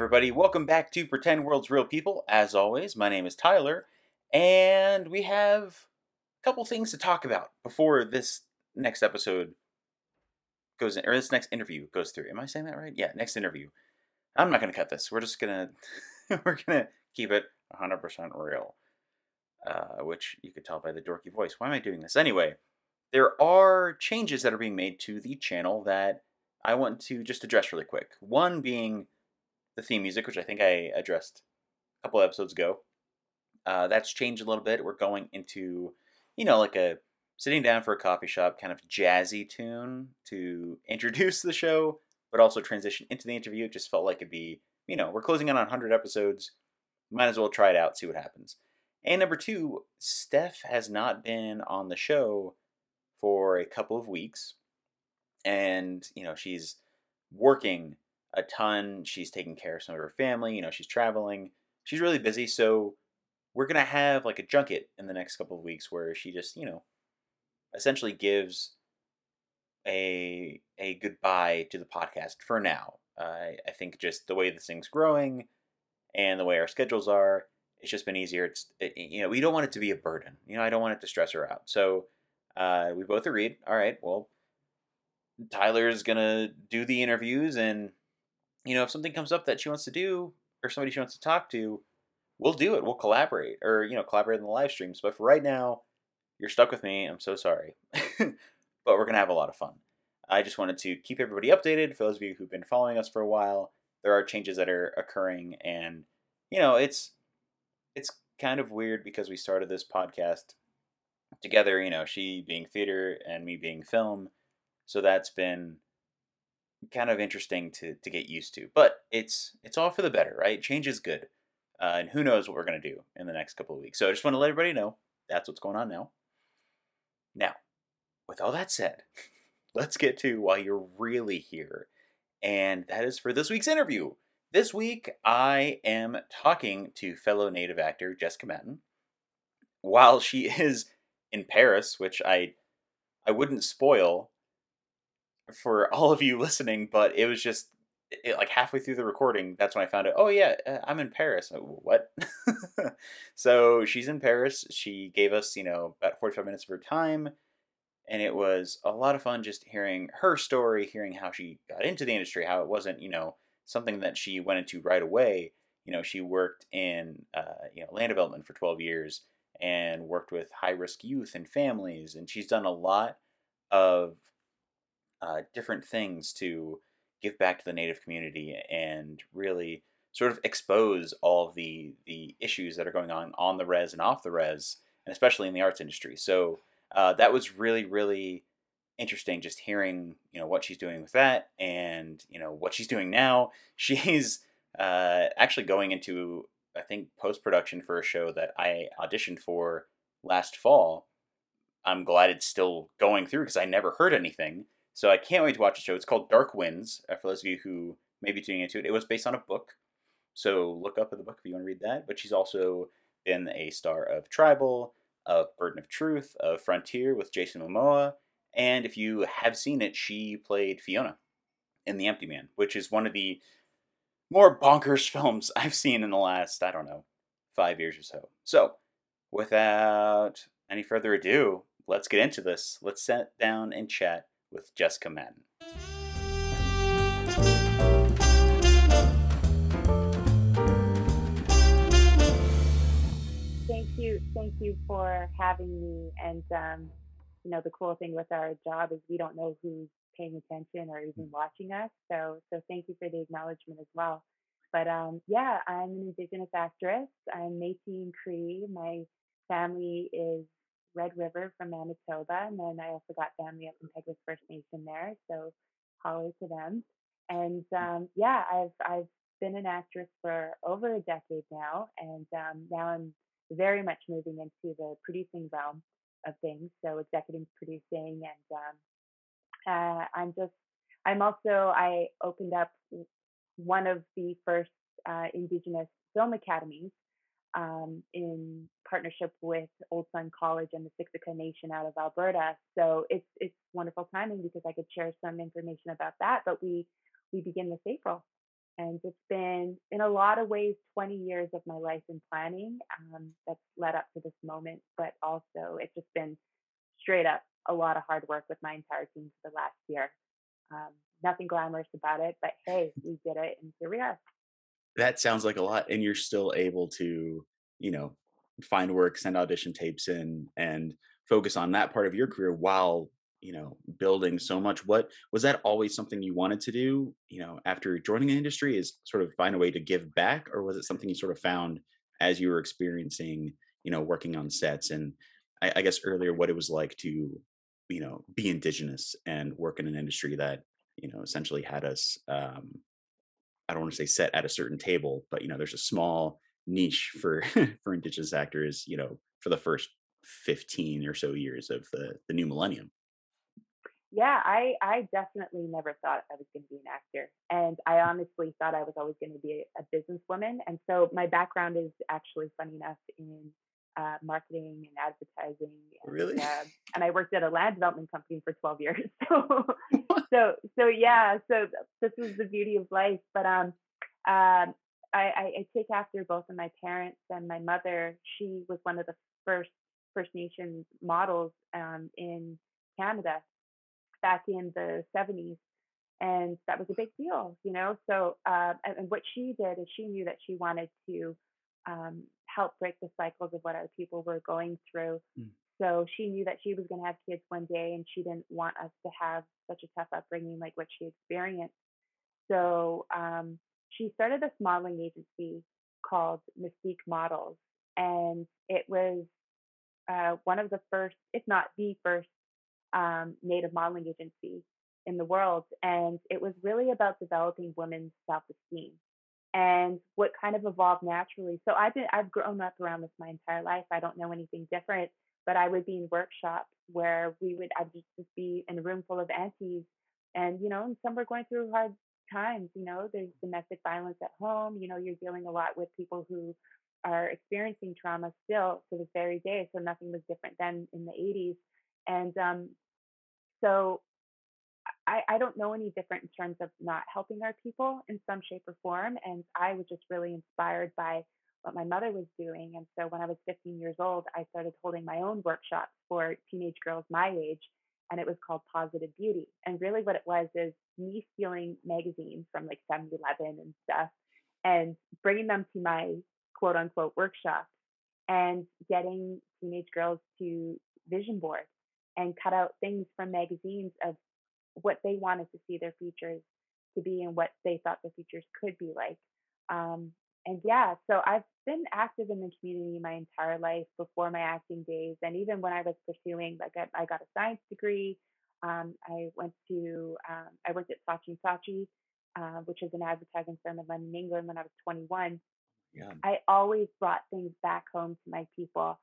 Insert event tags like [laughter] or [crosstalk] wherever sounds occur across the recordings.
Everybody, welcome back to Pretend World's Real People. As always, my name is Tyler, and we have a couple things to talk about before this next episode goes in, or this next interview goes through. Am I saying that right? Yeah, next interview. I'm not going to cut this. We're just going [laughs] to, we're going to keep it 100% real, uh, which you could tell by the dorky voice. Why am I doing this? Anyway, there are changes that are being made to the channel that I want to just address really quick. One being the theme music, which I think I addressed a couple episodes ago. Uh, that's changed a little bit. We're going into, you know, like a sitting down for a coffee shop kind of jazzy tune to [laughs] introduce the show, but also transition into the interview. It just felt like it'd be, you know, we're closing in on 100 episodes. Might as well try it out, see what happens. And number two, Steph has not been on the show for a couple of weeks. And, you know, she's working a ton. She's taking care of some of her family. You know, she's traveling. She's really busy. So we're going to have like a junket in the next couple of weeks where she just, you know, essentially gives a a goodbye to the podcast for now. Uh, I think just the way this thing's growing and the way our schedules are, it's just been easier. It's it, you know we don't want it to be a burden. You know I don't want it to stress her out. So uh, we both agreed. All right, well, Tyler's gonna do the interviews, and you know if something comes up that she wants to do or somebody she wants to talk to, we'll do it. We'll collaborate or you know collaborate in the live streams. But for right now, you're stuck with me. I'm so sorry, [laughs] but we're gonna have a lot of fun. I just wanted to keep everybody updated. For those of you who've been following us for a while, there are changes that are occurring, and you know it's it's kind of weird because we started this podcast together. You know, she being theater and me being film, so that's been kind of interesting to to get used to. But it's it's all for the better, right? Change is good, uh, and who knows what we're gonna do in the next couple of weeks. So I just want to let everybody know that's what's going on now. Now, with all that said, [laughs] let's get to why you're really here, and that is for this week's interview. This week, I am talking to fellow native actor Jessica Matten. While she [laughs] is in Paris, which I I wouldn't spoil for [laughs] all of you listening, but it was just it, like halfway through the recording, that's when I found out. Oh yeah, uh, I'm in Paris. what? [laughs] so she's in Paris. She gave us, you know, about 45 minutes of her time, and it was a lot of fun just hearing her story, hearing how she got into the industry, how it wasn't, you know, something that she went into right away. You know, she worked in uh, you know land development for 12 years and worked with high risk youth and families, and she's done a lot of uh, different things to give back to the native community and really sort of expose all the the issues that are going on on the res and off the res, and especially in the arts industry. So uh, that was really really interesting just hearing you know what she's doing with that and you know what she's doing now [laughs] she's uh, actually going into i think post-production for a show that i auditioned for last fall i'm glad it's still going through because i never heard anything so i can't wait to watch the show. It's called dark winds uh, for those of you who may be tuning into it. It was based on a book. So look up at the book if you want to read that. But she's also been a star of tribal of burden of truth of frontier with jason momoa. And if you have seen it, she played Fiona in The Empty Man, which is one of the more bonkers [laughs] films I've seen in the last, I don't know, five years or so. So, without any further ado, let's get into this. Let's sit down and chat with Jessica Matten. Thank you, thank you for having me, and um, you know, the cool thing with our job is we don't know who's paying attention or even watching us. So, so thank you for the acknowledgement as well. But um, yeah, I'm an Indigenous actress. I'm Métis Cree. My family is Red River from Manitoba, and then I also got family up in Peguis First Nation there. So, holler to them. And um, yeah, I've I've been an actress for over a decade now, and um, now I'm very much moving into the producing realm of things. So executive producing, and um, uh, I'm just I'm also I opened up one of the first uh, Indigenous film academies um, in partnership with Old Sun College and the Siksika Nation out of Alberta. So it's it's wonderful timing because I could share some information about that. But we we begin this April, And it's been, in a lot of ways, 20 years of my life in planning um, that's led up to this moment. But also, it's just been straight up a lot of hard work with my entire team for the last year. Um, nothing glamorous about it, but hey, we did it, and here we are. That sounds like a lot, and you're still able to, you know, find work, send audition tapes in, and focus on that part of your career while you know building so much. What was that always something you wanted to do you know after joining the industry is sort of find a way to give back or was it something you sort of found as you were experiencing you know working on sets and I, I guess earlier what it was like to you know be indigenous and work in an industry that you know essentially had us um i don't want to say set at a certain table but you know there's a small niche for [laughs] for indigenous actors you know for the first 15 or so years of the the new millennium yeah i i definitely never thought i was going to be an actor and i honestly thought i was always going to be a, a businesswoman and so my background is actually funny enough in uh, marketing and advertising. And, really? Uh, and I worked at a land development company for 12 years. [laughs] So, so, so yeah. So this is the beauty of life. But um, um, I, I, take after both of my parents and my mother. She was one of the first First Nations models um, in Canada back in the 70s. And that was a big deal, you know. So, uh, and, and what she did is she knew that she wanted to um, help break the cycles of what our people were going through. Mm. So she knew that she was going to have kids one day and she didn't want us to have such a tough upbringing like what she experienced. So um, she started this modeling agency called Mystique Models. And it was uh, one of the first, if not the first, um, native modeling agency in the world. And it was really about developing women's self esteem and what kind of evolved naturally. So I've been I've grown up around this my entire life. I don't know anything different, but I would be in workshops where we would I'd just be in a room full of aunties and you know, and some were going through hard times, you know, there's domestic violence at home, you know, you're dealing a lot with people who are experiencing trauma still to this very day. So nothing was different then in the 80s. And um, so I, I don't know any different in terms of not helping our people in some shape or form. And I was just really inspired by what my mother was doing. And so when I was 15 years old, I started holding my own workshops for teenage girls my age. And it was called Positive Beauty. And really what it was is me stealing magazines from like 7 Eleven and stuff and bringing them to my quote unquote workshops and getting teenage girls to vision board and cut out things from magazines of what they wanted to see their futures to be and what they thought their futures could be like. Um, and yeah, so I've been active in the community my entire life before my acting days. And even when I was pursuing, like I, I got a science degree. Um, I went to, um, I worked at Saatchi Saatchi, uh, which is an advertising firm in London, England when I was 21. Yeah. I always brought things back home to my people.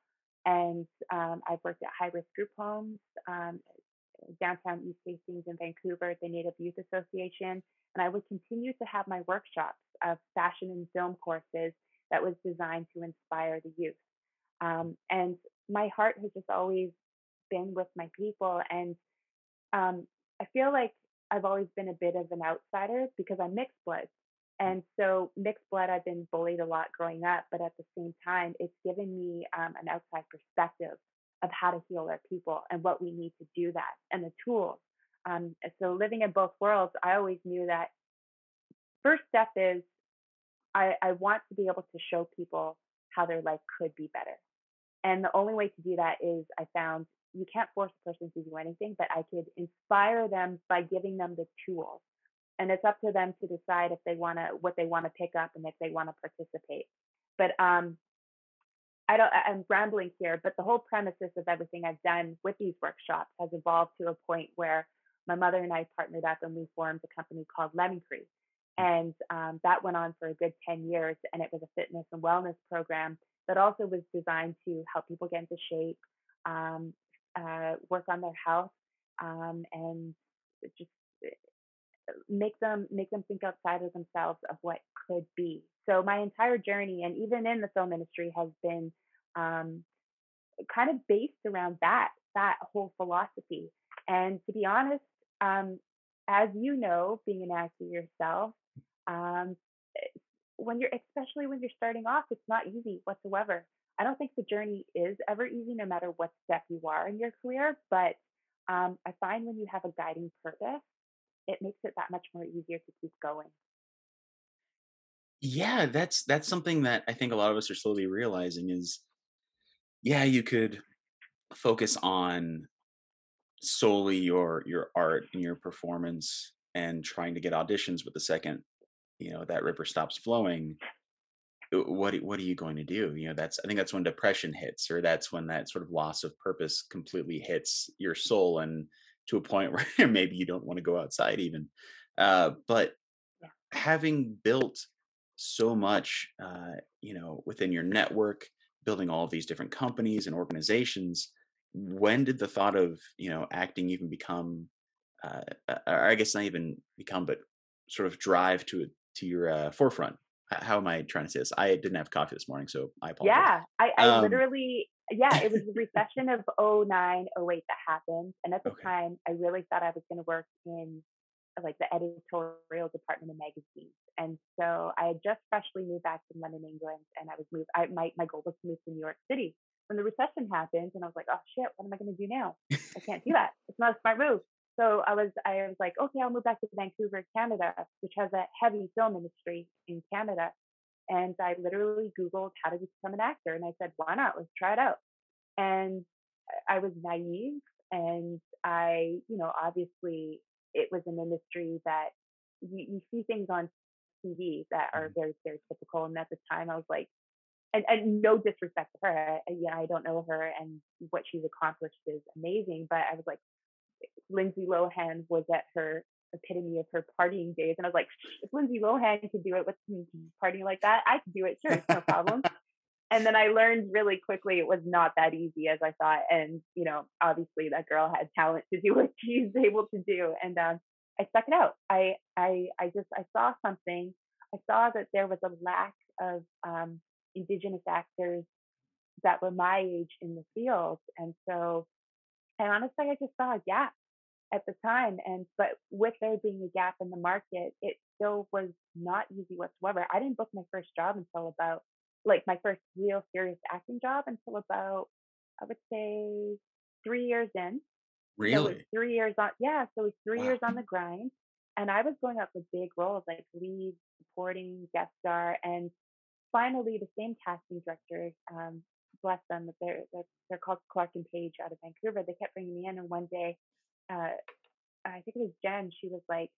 And um, I've worked at high risk group homes, um, downtown East Hastings in Vancouver the Native Youth Association. And I would continue to have my workshops of fashion and film courses that was designed to inspire the youth. Um, and my heart has just always been with my people. And um, I feel like I've always been a bit of an outsider because I'm mixed blood. And so, mixed blood, I've been bullied a lot growing up, but at the same time, it's given me um, an outside perspective of how to heal our people and what we need to do that and the tools. Um, so living in both worlds, I always knew that first step is I, I want to be able to show people how their life could be better. And the only way to do that is I found you can't force a person to do anything, but I could inspire them by giving them the tools. And it's up to them to decide if they want to, what they want to pick up and if they want to participate. But um, I don't, I'm rambling here, but the whole premises of everything I've done with these workshops has evolved to a point where my mother and I partnered up and we formed a company called Lemon Creek. And um, that went on for a good 10 years. And it was a fitness and wellness program that also was designed to help people get into shape, um, uh, work on their health, um, and just make them make them think outside of themselves of what could be. So my entire journey, and even in the film industry, has been um, kind of based around that that whole philosophy. And to be honest, um, as you know, being an actor yourself, um, when you're especially when you're starting off, it's not easy whatsoever. I don't think the journey is ever easy, no matter what step you are in your career. But um, I find when you have a guiding purpose, it makes it that much more easier to keep going. Yeah, that's that's something that I think a lot of us are slowly realizing is yeah, you could focus on solely your your art and your performance and trying to get auditions but the second you know that river stops flowing uh, what what are you going to do you know that's i think that's when depression hits or that's when that sort of loss of purpose completely hits your soul and to a point [laughs] where maybe you don't want to go outside even uh, but Yeah. having built so much uh, you know within your network building all of these different companies and organizations when did the thought of you know acting even become uh, uh, or i guess not even become but sort of drive to to your uh, forefront? How am i trying to say this? I didn't have coffee this morning so i apologize. Yeah, I, I um literally, yeah, it was [laughs] the recession of '09, '08 that happened. And at the okay time, I really thought I was going to work in uh, like the editorial department of magazines. And so I had just freshly moved back from London, England, and I was moved. I, my my goal was to move to New York City. When the recession happened, and I was like, oh shit, what am I going to do now? I can't do that. It's not a smart move. So I was I was like, okay, I'll move back to Vancouver, Canada, which has a heavy film industry in Canada. And I literally Googled how to become an actor. And I said, why not? Let's try it out. And I was naive. And I, you know, obviously it was an industry that you, you see things on TV that are Mhm. very stereotypical. And at the time, I was like, and, and no disrespect to her, I, yeah, I don't know her, and what she's accomplished is amazing. But I was like, Lindsay Lohan was at her epitome of her partying days, and I was like, if Lindsay Lohan could do it with me partying like that, I could do it. Sure, it's no problem. [laughs] And then I learned really quickly it was not that easy as I thought. And you know, obviously that girl had talent to do [laughs] what she's able to do, and um, I stuck it out. I I I just I saw something. I saw that there was a lack of um, indigenous actors that were my age in the field, and so and honestly, I just saw a gap at the time. And but with there being a gap in the market, it still was not easy whatsoever. I didn't book my first job until about like my first real serious acting job until about I would say three years in. Really? So it was really three years on yeah, so it was three wow years on the grind. And I was going up with big roles like lead, supporting, guest star, and finally the same casting director, um, bless them, that they're, they're they're called Clark and Page out of Vancouver. They kept bringing me in, and one day, uh, I think it was Jen. She was like,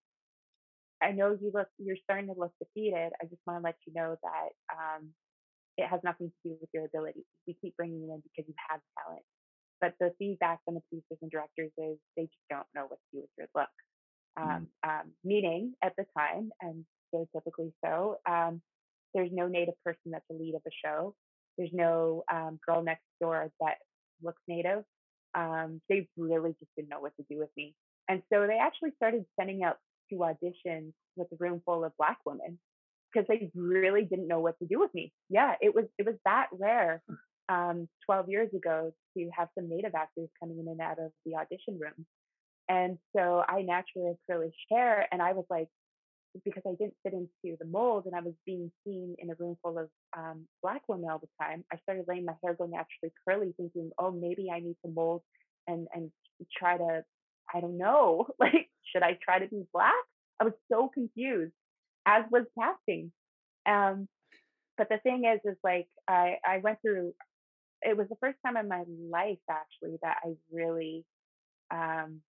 "I know you look, you're starting to look defeated. I just want to let you know that um, it has nothing to do with your ability. We keep bringing you in because you have talent, but the feedback from the producers and directors is they just don't know what to do with your look. Mm, Um, um, meaning at the time, and stereotypically so, um, there's no native person that's the lead of a show. There's no um, girl next door that looks native. Um, they really just didn't know what to do with me. And so they actually started sending out to auditions with a room full of black women because they really didn't know what to do with me. Yeah, it was it was that rare um, 12 years ago to have some native actors coming in and out of the audition room. And so I naturally had curly hair, and I was like, because I didn't fit into the mold and I was being seen in a room full of um, black women all the time, I started letting my hair go naturally curly, thinking, oh, maybe I need to mold and and try to, I don't know, [laughs] like, should I try to be black? I was so confused, as was casting. Um, but the thing is, is like I I went through. It was the first time in my life actually that I really um,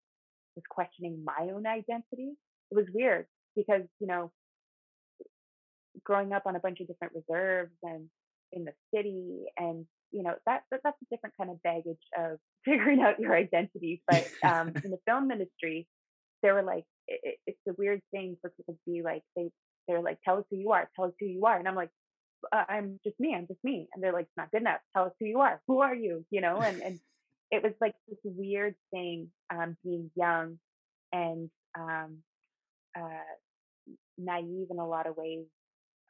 was questioning my own identity. It was weird because you know growing up on a bunch of different reserves and in the city and you know that, that that's a different kind of baggage of [laughs] figuring out your identity but um [laughs] in the film industry they were like it, it- it's a weird thing for people to be like they they're like tell us who you are tell us who you are and i'm like uh, i'm just me i'm just me and they're like it's not good enough tell us who you are who are you? You know and and it was like this weird thing um being young and um uh naive in a lot of ways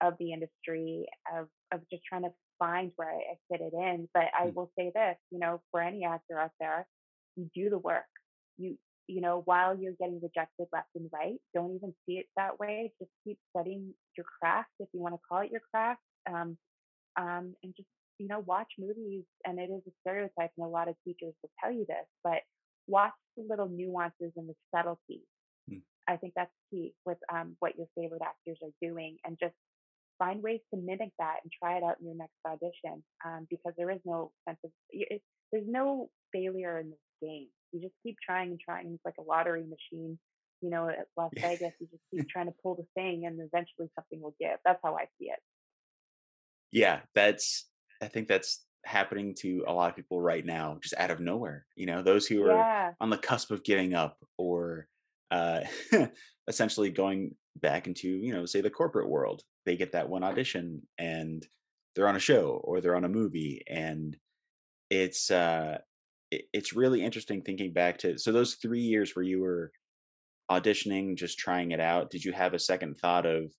of the industry of of just trying to find where I, fit it in. But I mm, will say this, you know, for any actor out there, you do the work. You you know, while you're getting rejected left and right, don't even see it that way. Just keep studying your craft, if you want to call it your craft, um, um, and just you know, watch movies. And it is a stereotype, and a lot of teachers will tell you this, but watch the little nuances and the subtleties. I think that's key with um, what your favorite actors are doing, and just find ways to mimic that and try it out in your next audition. Um, because there is no sense of it, there's no failure in this game. You just keep trying and trying. It's like a lottery machine. You know, at Las Vegas, you just keep [laughs] trying to pull the thing, and eventually something will give. That's how I see it. Yeah, that's. I think that's happening to a lot of people right now, just out of nowhere. You know, those who are yeah. on the cusp of giving up or uh, [laughs] essentially going back into, you know, say the corporate world. They get that one audition and they're on a show or they're on a movie, and it's uh, it, it's really interesting thinking back to so those three years where you were auditioning, just trying it out. Did you have a second thought of,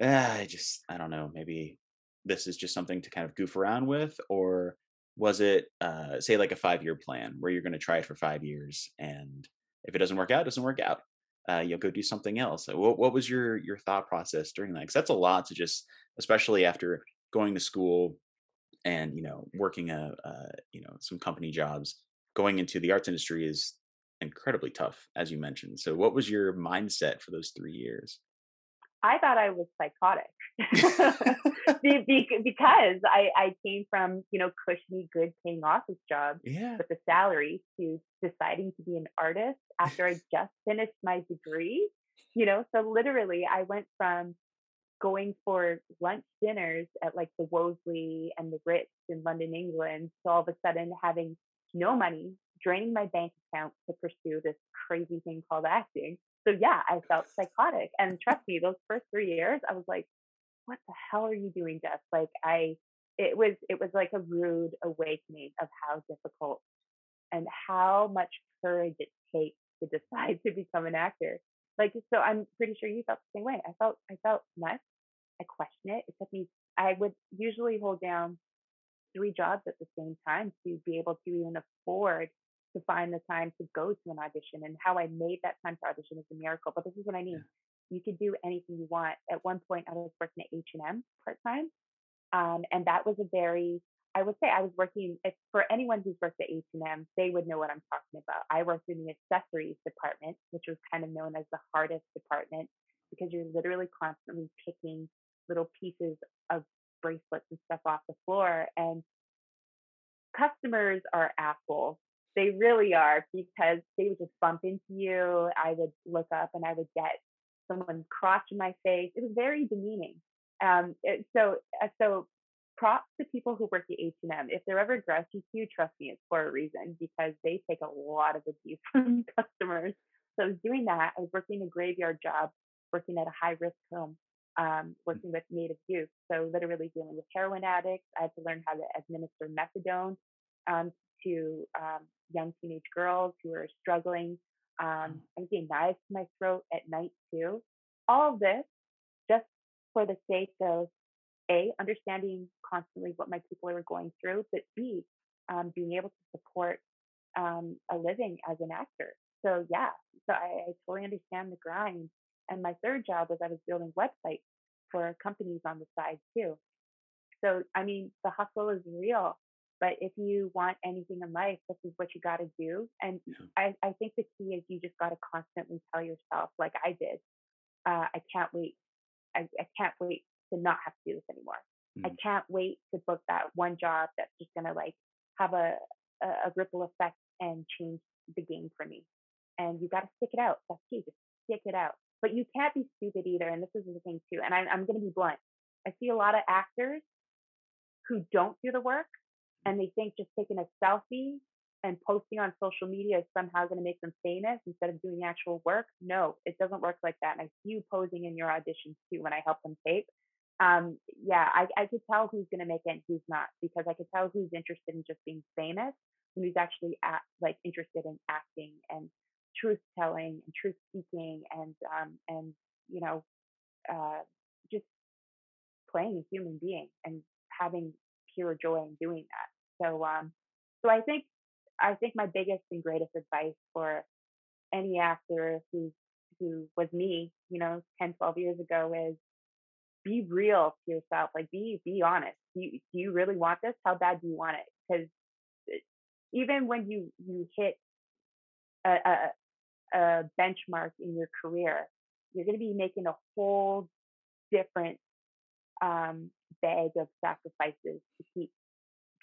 ah, I just I don't know, maybe this is just something to kind of goof around with, or was it uh, say like a five year plan where you're going to try it for five years and if it doesn't work out, doesn't work out. Uh, you'll go do something else. What, what was your your thought process during that? Because that's a lot to just, especially after going to school and you know working a, a you know some company jobs. Going into the arts industry is incredibly tough, as you mentioned. So, what was your mindset for those three years? I thought I was psychotic [laughs] [laughs] because I, I came from, you know, cushy, good paying office job yeah. with a salary to deciding to be an artist after I just finished my degree. You know, so literally I went from going for lunch dinners at like the Wolseley and the Ritz in London, England, to all of a sudden having no money, draining my bank account to pursue this crazy thing called acting so yeah, I felt psychotic. And trust me, those first three years, I was like, what the hell are you doing, Jess? Like I it was it was like a rude awakening of how difficult and how much courage it takes to decide [laughs] to become an actor. Like so I'm pretty sure you felt the same way. I felt I felt nuts. I questioned it. It took me I would usually hold down three jobs at the same time to be able to even afford to find the time to go to an audition and how I made that time to audition is a miracle. But this is what I mean. You could do anything you want. At one point, I was working at H&M part time. Um, and that was a very, I would say I was working, if, for anyone who's worked at H&M, they would know what I'm talking about. I worked in the accessories department, which was kind of known as the hardest department because you're literally constantly picking little pieces of bracelets and stuff off the floor. And customers are assholes they really are because they would just bump into you. I would look up and I would get someone crotch in my face. It was very demeaning. Um, it, so, uh, so props to people who work at H&M. If they're ever aggressive to you, trust me, it's for a reason because they take a lot of abuse [laughs] from customers. So I was doing that. I was working a graveyard job, working at a high risk home, um, working with native youth. So literally dealing with heroin addicts. I had to learn how to administer methadone um, to um, young teenage girls who are struggling. Um, I'm getting knives to my throat at night too. All of this just for the sake of a understanding constantly what my people are going through, but b um, being able to support um, a living as an actor. So yeah, so I, I totally understand the grind. And my third job was I was building websites for companies on the side too. So I mean, the hustle is real. But if you want anything in life, this is what you got to do. And yeah. I, I think the key is you just got to constantly tell yourself, like I did, uh, I can't wait. I, I can't wait to not have to do this anymore. Mm-hmm. I can't wait to book that one job that's just going to like have a, a, a ripple effect and change the game for me. And you got to stick it out. That's key. Just stick it out. But you can't be stupid either. And this is the thing too. And I, I'm going to be blunt. I see a lot of actors who don't do the work and they think just taking a selfie and posting on social media is somehow going to make them famous instead of doing actual work. No, it doesn't work like that. And I see you posing in your auditions too when I help them tape. Um, yeah, I, I could tell who's going to make it and who's not because I could tell who's interested in just being famous and who's actually at, like interested in acting and truth telling and truth speaking and um, and you know uh, just playing a human being and having pure joy in doing that. So um, so I think I think my biggest and greatest advice for any actor who who was me, you know, 10, 12 years ago is be real to yourself. Like be be honest. Do you, do you really want this? How bad do you want it? Because even when you you hit a, a, a benchmark in your career, you're going to be making a whole different um, bag of sacrifices to keep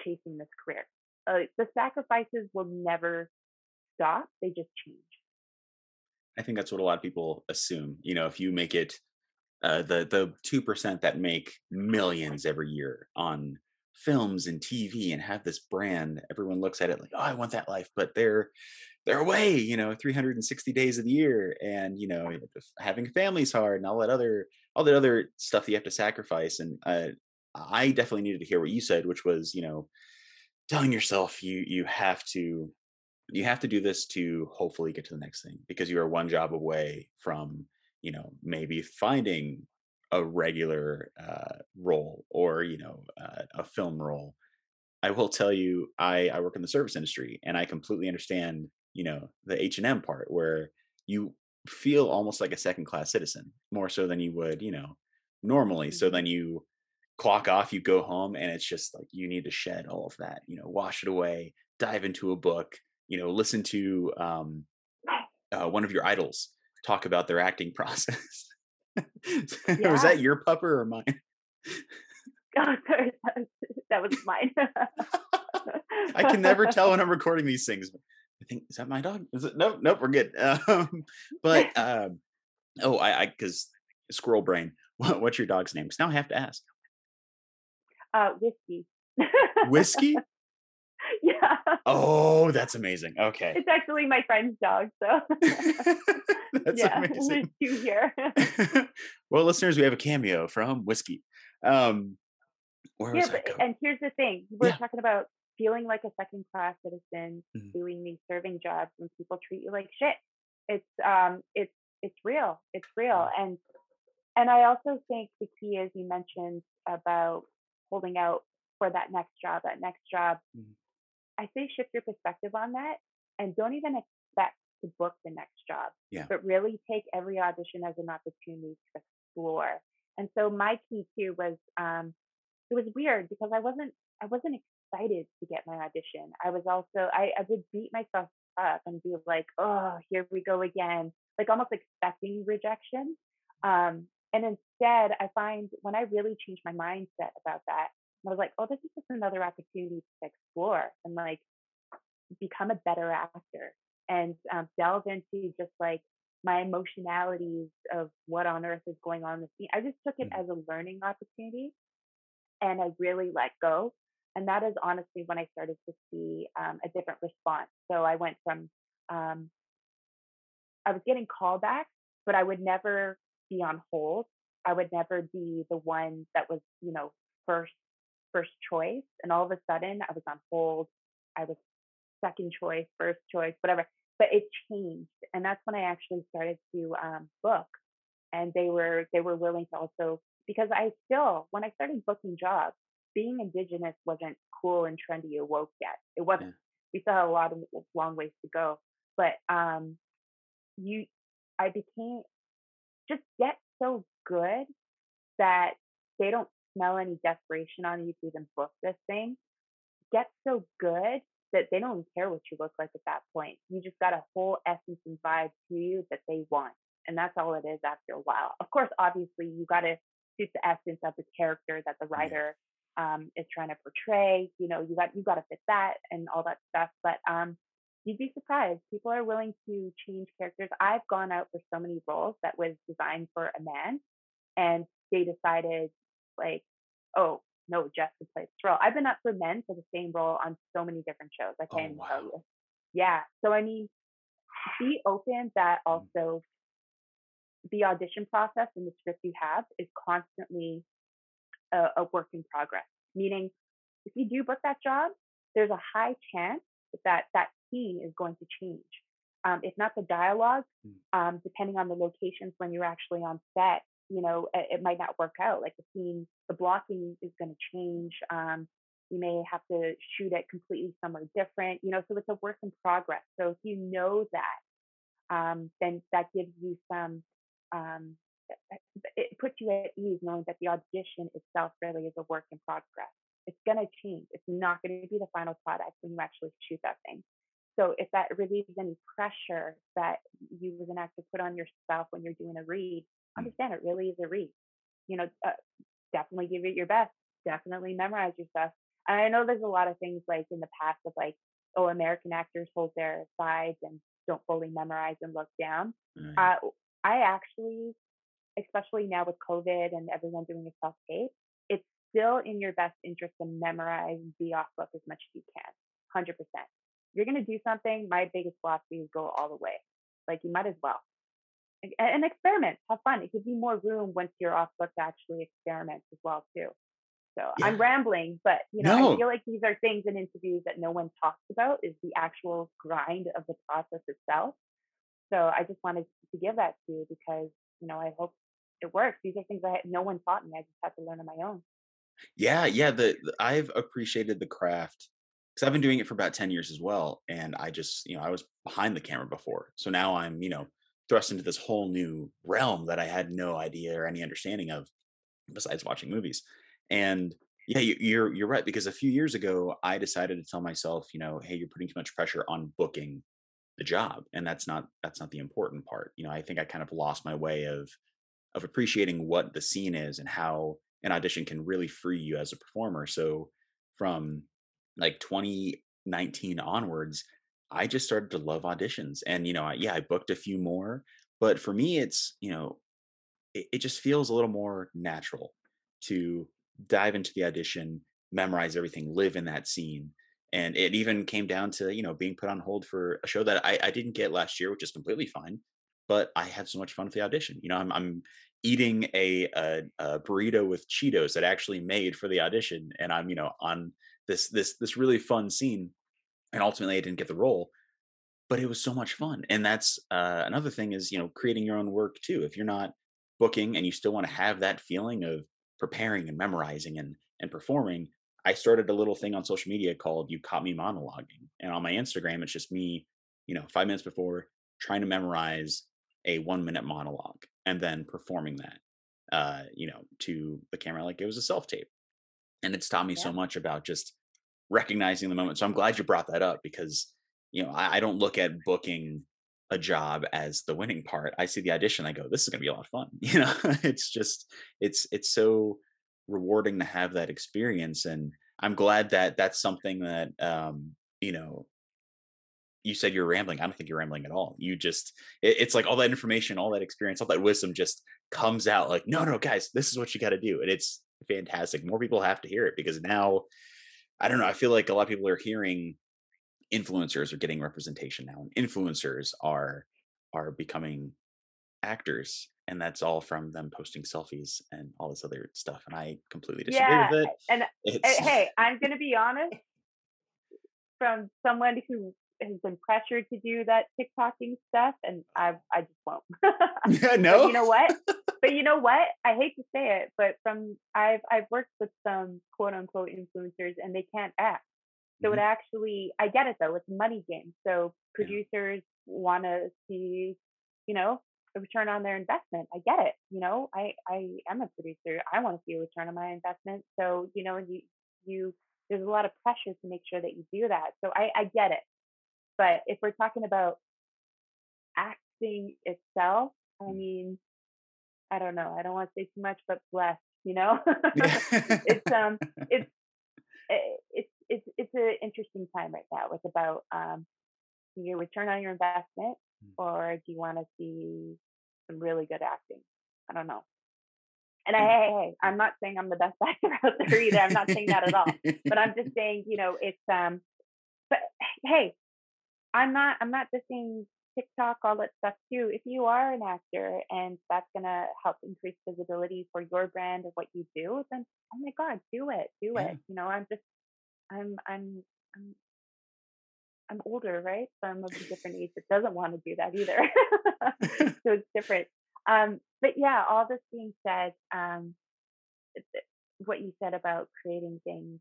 chasing this career. Uh, the sacrifices will never stop; they just change. I think that's what a lot of people assume. You know, if you make it uh, the the two percent that make millions every year on films and TV and have this brand, everyone looks at it like, oh, I want that life, but they're they're away, you know, 360 days of the year, and you know, having a family's hard, and all that other all that other stuff that you have to sacrifice. And uh, I definitely needed to hear what you said, which was, you know, telling yourself you you have to you have to do this to hopefully get to the next thing because you are one job away from you know maybe finding a regular uh, role or you know uh, a film role i will tell you i i work in the service industry and i completely understand you know the h&m part where you feel almost like a second class citizen more so than you would you know normally mm-hmm. so then you clock off you go home and it's just like you need to shed all of that you know wash it away dive into a book you know listen to um, uh, one of your idols talk about their acting [laughs] process. [laughs] Yeah. was that your pupper or mine? Oh, [laughs] sorry, that was mine. I can never tell when i'm recording these things i think is that my dog? Is it nope nope we're good. Um, but um, oh i i because squirrel brain what, what's your dog's name? Because now i have to ask uh whiskey whiskey [laughs] yeah. Oh, that's amazing. Okay. It's actually my friend's dog, so [laughs] that's yeah, [laughs] amazing. There's two here. well, listeners, we have a cameo from Whiskey. Um, where yeah, but, and here's the thing: we're yeah. talking about feeling like a second class citizen, mm-hmm. doing these serving jobs when people treat you like shit. It's um, it's it's real. It's real, and and I also think the key is you mentioned about holding out for that next job, that next job. Mm-hmm I say shift your perspective on that and don't even expect to book the next job. Yeah. But really take every audition as an opportunity to explore. And so my key too was um it was weird because I wasn't I wasn't excited to get my audition. I was also I, I would beat myself up and be like, oh, here we go again, like almost expecting rejection. Um, and instead, I find when I really changed my mindset about that, I was like, oh, this is just another opportunity to explore and like become a better actor and um, delve into just like my emotionalities of what on earth is going on in the scene. I just took it mm-hmm. as a learning opportunity and I really let go. And that is honestly when I started to see um, a different response. So I went from, um, I was getting callbacks, but I would never be on hold. I would never be the one that was, you know, first first choice. And all of a sudden, I was on hold. I was second choice, first choice, whatever. But it changed, and that's when I actually started to um, book. And they were they were willing to also because I still when I started booking jobs, being indigenous wasn't cool and trendy or woke yet. It wasn't. Yeah. We still had a lot of long ways to go. But um, you, I became just get so good that they don't smell any desperation on you to even book this thing get so good that they don't care what you look like at that point. You just got a whole essence and vibe to you that they want. And that's all it is after a while. Of course, obviously, you got to suit the essence of the character that the writer um, is trying to portray. You know, you got you got to fit that and all that stuff. But um, you'd be surprised. People are willing to change characters. I've gone out for so many roles that was designed for a man, and they decided like, oh, no, Jeff could play this role. I've been up for men for the same role on so many different shows. I can't oh, wow. tell you. Yeah. So I mean, be open that mm. also the audition process and the script you have is constantly a, a work in progress. Meaning, if you do book that job, there's a high chance that that scene is going to change. Um, if not the dialogue, mm. um, depending on the locations when you're actually on set, you know, it, it, might not work out. Like the scene, the blocking is going to change. Um, you may have to shoot it completely somewhere different, you know, so it's a work in progress. So if you know that, um, then that gives you some um, it puts you at ease knowing that the audition itself really is a work in progress. It's going to change. It's not going to be the final product when you actually shoot that thing. So if that relieves any pressure that you as an actor put on yourself when you're doing a read, mm. understand it really is a read. You know, uh, definitely give it your best. Definitely memorize your stuff. And I know there's a lot of things like in the past of like, oh, American actors hold their sides and don't fully memorize and look down. Mm. Uh, I actually especially now with COVID and everyone doing a self tape, it's still in your best interest to memorize the off book as much as you can. 100%. You're going to do something, my biggest philosophy is go all the way. Like you might as well. And experiment, have fun. It gives you more room once you're off book to actually experiment as well too. So yeah. I'm rambling, but you know, no. I feel like these are things in interviews that no one talks about is the actual grind of the process itself. So I just wanted to give that to you because, you know, I hope it works. These are things that no one taught me. I just had to learn on my own. Yeah, yeah. The, the I've appreciated the craft because I've been doing it for about ten years as well, and I just you know I was behind the camera before, so now I'm you know thrust into this whole new realm that I had no idea or any understanding of, besides watching movies. And yeah, you, you're you're right because a few years ago I decided to tell myself, you know, hey, you're putting too much pressure on booking the job, and that's not that's not the important part. You know, I think I kind of lost my way of of appreciating what the scene is and how an audition can really free you as a performer. So from like 2019 onwards, I just started to love auditions. And, you know, I, yeah, I booked a few more, but for me, it's, you know, it, it just feels a little more natural to dive into the audition, memorize everything, live in that scene. And it even came down to, you know, being put on hold for a show that I, I didn't get last year, which is completely fine but I had so much fun with the audition. You know, I'm, I'm eating a, a, a, burrito with Cheetos that I actually made for the audition, and I'm you know on this this this really fun scene, and ultimately I didn't get the role, but it was so much fun. And that's uh, another thing is you know creating your own work too. If you're not booking and you still want to have that feeling of preparing and memorizing and and performing, I started a little thing on social media called "You Caught Me Monologuing," and on my Instagram it's just me, you know, five minutes before trying to memorize a one minute monologue and then performing that uh you know to the camera like it was a self tape and it's taught me yeah. so much about just recognizing the moment so i'm glad you brought that up because you know I, I, don't look at booking a job as the winning part i see the audition i go this is going to be a lot of fun [laughs] you know it's just it's it's so rewarding to have that experience and i'm glad that that's something that um you know you said you're rambling. I don't think you're rambling at all. You just, it, it's like all that information, all that experience, all that wisdom just comes out like, no, no, guys, this is what you got to do. And it's fantastic. More people have to hear it because now, I don't know, I feel like a lot of people are hearing influencers are getting representation now. And influencers are, are becoming actors and that's all from them posting selfies and all this other stuff. And I completely disagree yeah, with it. And it's... hey, [laughs] I'm going to be honest. From someone who has been pressured to do that TikToking stuff, and I I just won't. [laughs] yeah, no. [laughs] But you know what? [laughs] but you know what? I hate to say it, but from I've I've worked with some quote unquote influencers, and they can't act. So mm-hmm. it actually, I get it though. It's a money game. So producers yeah. want to see, you know, a return on their investment. I get it. You know, I I am a producer. I want to see a return on my investment. So you know, you you there's a lot of pressure to make sure that you do that. So I I get it. But if we're talking about acting itself, I mm. mean, I don't know. I don't want to say too much, but blessed, you know. [laughs] it's um, it's eh, it's it's it's an interesting time right now. It's about um, your return on your investment, mm. or do you want to see some really good acting? I don't know. And I, mm. hey, hey, I'm not saying I'm the best [laughs] actor out there either. I'm not saying that at all. But I'm just [laughs] saying, you know, it's um. But hey, I'm not I'm not dissing TikTok, all that stuff too. If you are an actor and that's gonna help increase visibility for your brand or what you do, then oh my God, do it, do yeah. it. You know, I'm just I'm I'm I'm I'm older, right? So I'm of a different age that doesn't want to do that either. [laughs] [laughs] so it's different. Um, but yeah, all this being said, um, what you said about creating things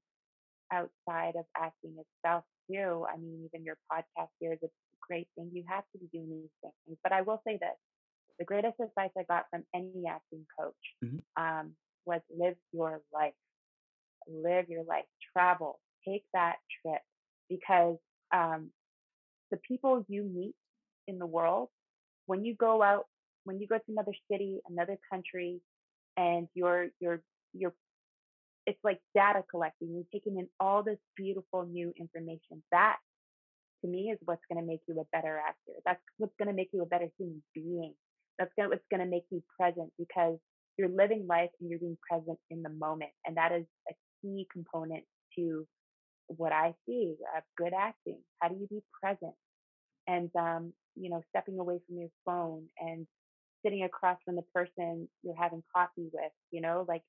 outside of acting itself too. I mean, even your podcast here is a great thing. You have to be doing these things. But I will say this the greatest advice I got from any acting coach Mhm. um, was live your life. Live your life. Travel. Take that trip because um, the people you meet in the world, when you go out, when you go to another city, another country, and you're you're you're it's like data collecting. You're taking in all this beautiful new information. That to me is what's going to make you a better actor. That's what's going to make you a better human being. That's gonna, what's going to make you present because you're living life and you're being present in the moment. And that is a key component to what I see of good acting. How do you be present? And, um, you know, stepping away from your phone and sitting across from the person you're having coffee with, you know, like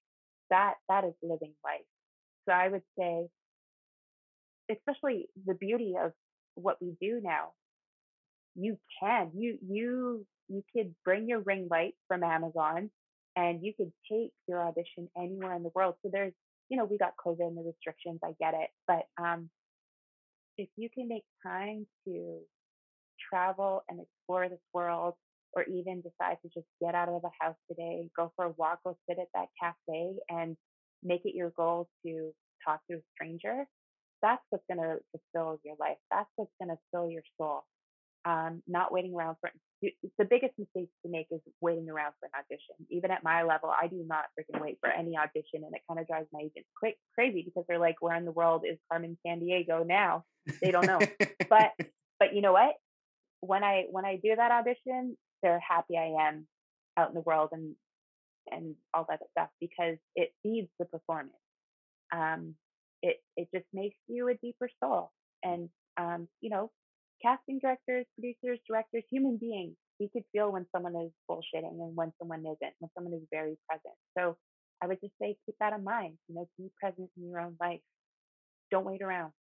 that, that is living life. So I would say, especially the beauty of what we do now, you can, you, you, you could bring your ring light from Amazon and you could take your audition anywhere in the world. So there's, you know, we got COVID and the restrictions, I get it. But um, if you can make time to travel and explore this world, or even decide to just get out of the house today, go for a walk, go sit at that cafe and make it your goal to talk to a stranger, that's what's going to fulfill your life. That's what's going to fill your soul. Um, not waiting around for the biggest mistake to make is waiting around for an audition. Even at my level, I do not freaking wait for any audition, and it kind of drives my agents quick, crazy because they're like, "Where in the world is Carmen Sandiego now?" They don't know. but [laughs] but you know what? When I when I do that audition, they're happy I am out in the world and and all that stuff because it feeds the performance. Um, it it just makes you a deeper soul, and um, you know, casting directors, producers, directors, human beings, we could feel when someone is bullshitting and when someone isn't, when someone is very present. So I would just say keep that in mind. You know, be present in your own life. Don't wait around.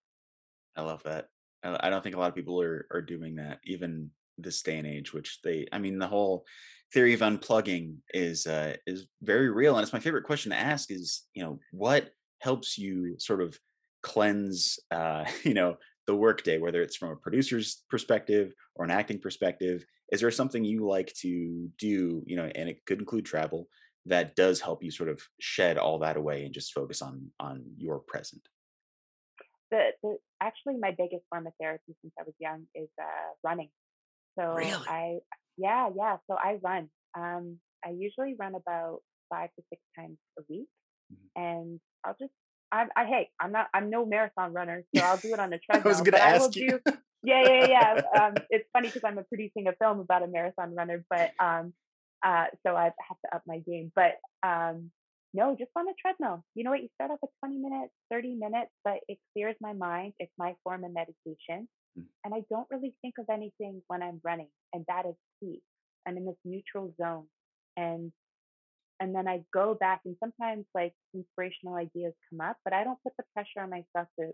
I love that. I don't think a lot of people are are doing that, even this day and age. Which they, I mean, the whole theory of unplugging is uh, is very real, and it's my favorite question to ask. Is you know what helps you sort of cleanse, uh, [laughs] you know, the workday, whether it's from a producer's perspective or an acting perspective? Is there something you like to do, you know, and it could include travel that does help you sort of shed all that away and just focus on on your present? The, the actually my biggest form of therapy since I was young is uh, running. So really? I yeah yeah so I run. Um, I usually run about five to six times a week, mm-hmm. and I'll just I, I hey, I'm not I'm no marathon runner, so I'll do it on a [laughs] treadmill. I was going to ask you. Do, yeah, yeah, yeah. [laughs] um, it's funny because I'm producing a film about a marathon runner, but um, uh, so I have to up my game. But um, no, just on a treadmill. You know what? You start off at 20 minutes, 30 minutes, but it clears my mind. It's my form of meditation. And I don't really think of anything when I'm running, and that is key. I'm in this neutral zone, and and then I go back and sometimes like inspirational ideas come up, but I don't put the pressure on myself to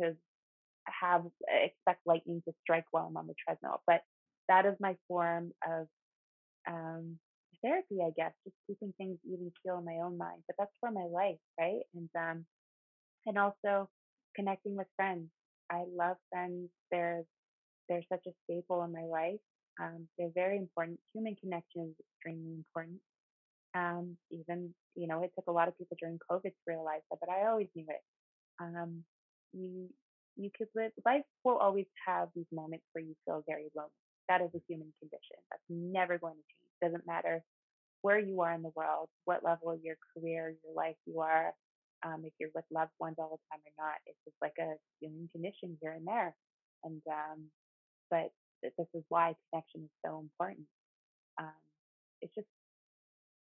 to have expect lightning to strike while I'm on the treadmill. But that is my form of um, therapy, I guess, just keeping things even keel in my own mind. But that's for my life, right? And um, and also connecting with friends. I love friends. They're they're such a staple in my life. Um, they're very important. Human connection is extremely important. Um, even, you know, it took a lot of people during COVID to realize that, but I always knew it. Um, you, you could live, life will always have these moments where you feel very lonely. That is a human condition. That's never going to change. Doesn't matter where you are in the world, what level of your career, your life you are, um, if you're with loved ones all the time or not. It's just like a human condition here and there. And, um, but this is why connection is so important. Um, it's just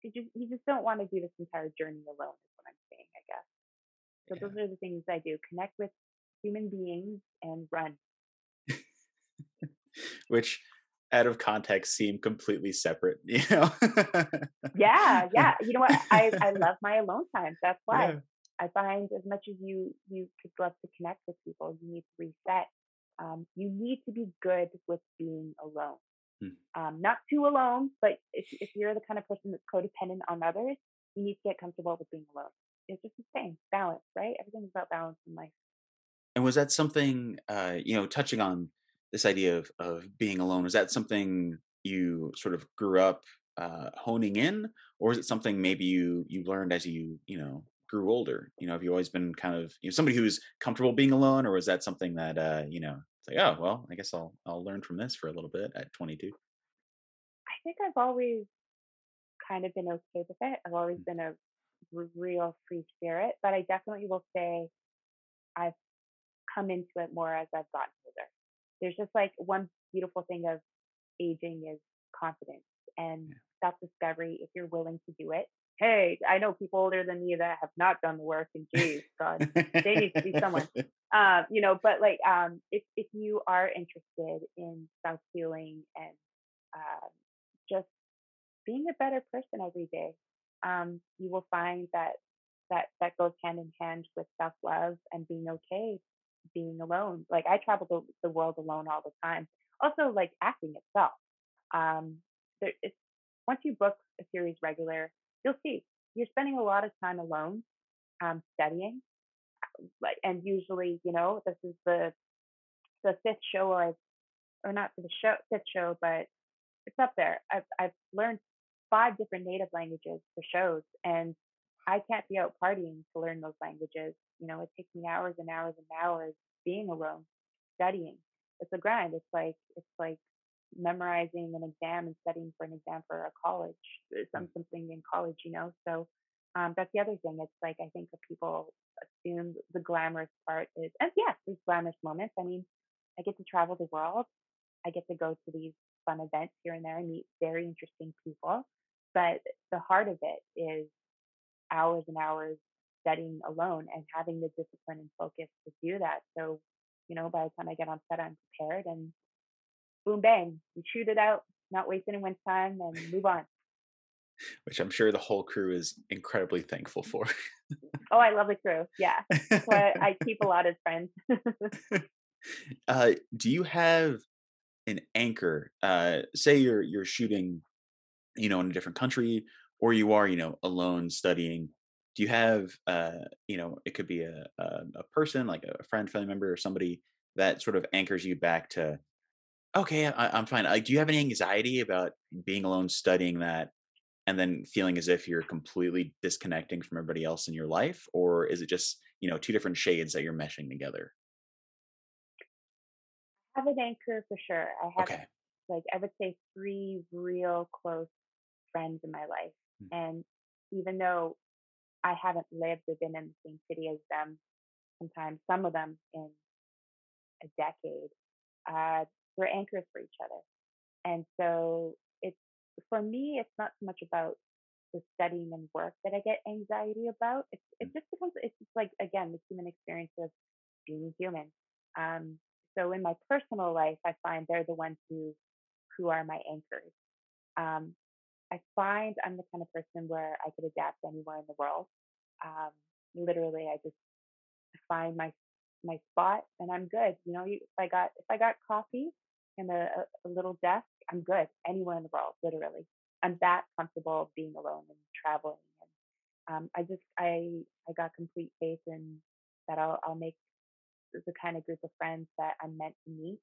you just you just don't want to do this entire journey alone is what i'm saying i guess so yeah. those are the things i do connect with human beings and run [laughs] which out of context seem completely separate [laughs] you know yeah yeah you know what i i [laughs] love my alone time that's why yeah. I find as much as you you could love to connect with people you need to reset um, you need to be good with being alone Hmm. Um, not too alone, but if, if you're the kind of person that's codependent on others, you need to get comfortable with being alone. It's just the same balance, right? Everything's about balance in life. And was that something, uh, you know, touching on this idea of of being alone was that something you sort of grew up uh, honing in, or is it something maybe you you learned as you you know grew older? You know, have you always been kind of you know somebody who's comfortable being alone, or was that something that uh, you know it's like oh well, I guess I'll I'll learn from this for a little bit at 22. I think I've always kind of been okay with it. I've always been a real free spirit, but I definitely will say I've come into it more as I've gotten older. There's just like one beautiful thing of aging is confidence and Yeah. self discovery if you're willing to do it. Hey, I know people older than me that have not done the work, and geez, God, they need to be someone. Um, [laughs] you know, but like, um, if if you are interested in self healing and um, just being a better person every day, um, you will find that that that goes hand in hand with self love and being okay being alone. Like I travel the, the world alone all the time. Also, like acting itself. Um, there, it's once you book a series regular, you'll see you're spending a lot of time alone, um, studying. Like, and usually, you know, this is the the fifth show or or not the show fifth show, but it's up there. I've I've learned five different native languages for shows, and I can't be out partying to learn those languages. You know, it takes me hours and hours and hours being alone, studying. It's a grind. It's like it's like memorizing an exam and studying for an exam for a college, uh, some something in college. You know, so um, that's the other thing. It's like I think that people assume the glamorous part is, and yes, there's glamorous moments. I mean, I get to travel the world. I get to go to these fun events here and there and meet very interesting people. But the heart of it is hours and hours studying alone and having the discipline and focus to do that. So, you know, by the time I get on set, I'm prepared and boom, bang, you shoot it out, not waste anyone's time and move on. Which I'm sure the whole crew is incredibly thankful for. Oh, I love the crew. Yeah. So I, [laughs] I keep a lot of friends. [laughs] uh, do you have an anchor? Uh, say you're you're shooting, you know, in a different country, or you are, you know, alone studying. Do you have, uh, you know, it could be a, a a person like a friend, family member, or somebody that sort of anchors you back to, okay, I, I'm fine. Like, do you have any anxiety about being alone studying that, and then feeling as if you're completely disconnecting from everybody else in your life, or is it just, you know, two different shades that you're meshing together? I have an anchor for sure. I have Okay. like I would say three real close friends in my life. Mm, And even though I haven't lived or been in the same city as them, sometimes some of them in a decade, uh, we're anchors for each other. And so it's for me, it's not so much about the studying and work that I get anxiety about. It's it mm, just becomes it's just like again the human experience of being human. Um, so in my personal life, I find they're the ones who who are my anchors. Um, I find I'm the kind of person where I could adapt anywhere in the world. Um, literally, I just find my my spot and I'm good. You know, if I got if I got coffee and a, a, little desk, I'm good anywhere in the world. Literally, I'm that comfortable being alone and traveling. And um, I just I I got complete faith in that I'll I'll make the kind of group of friends that I'm meant to meet.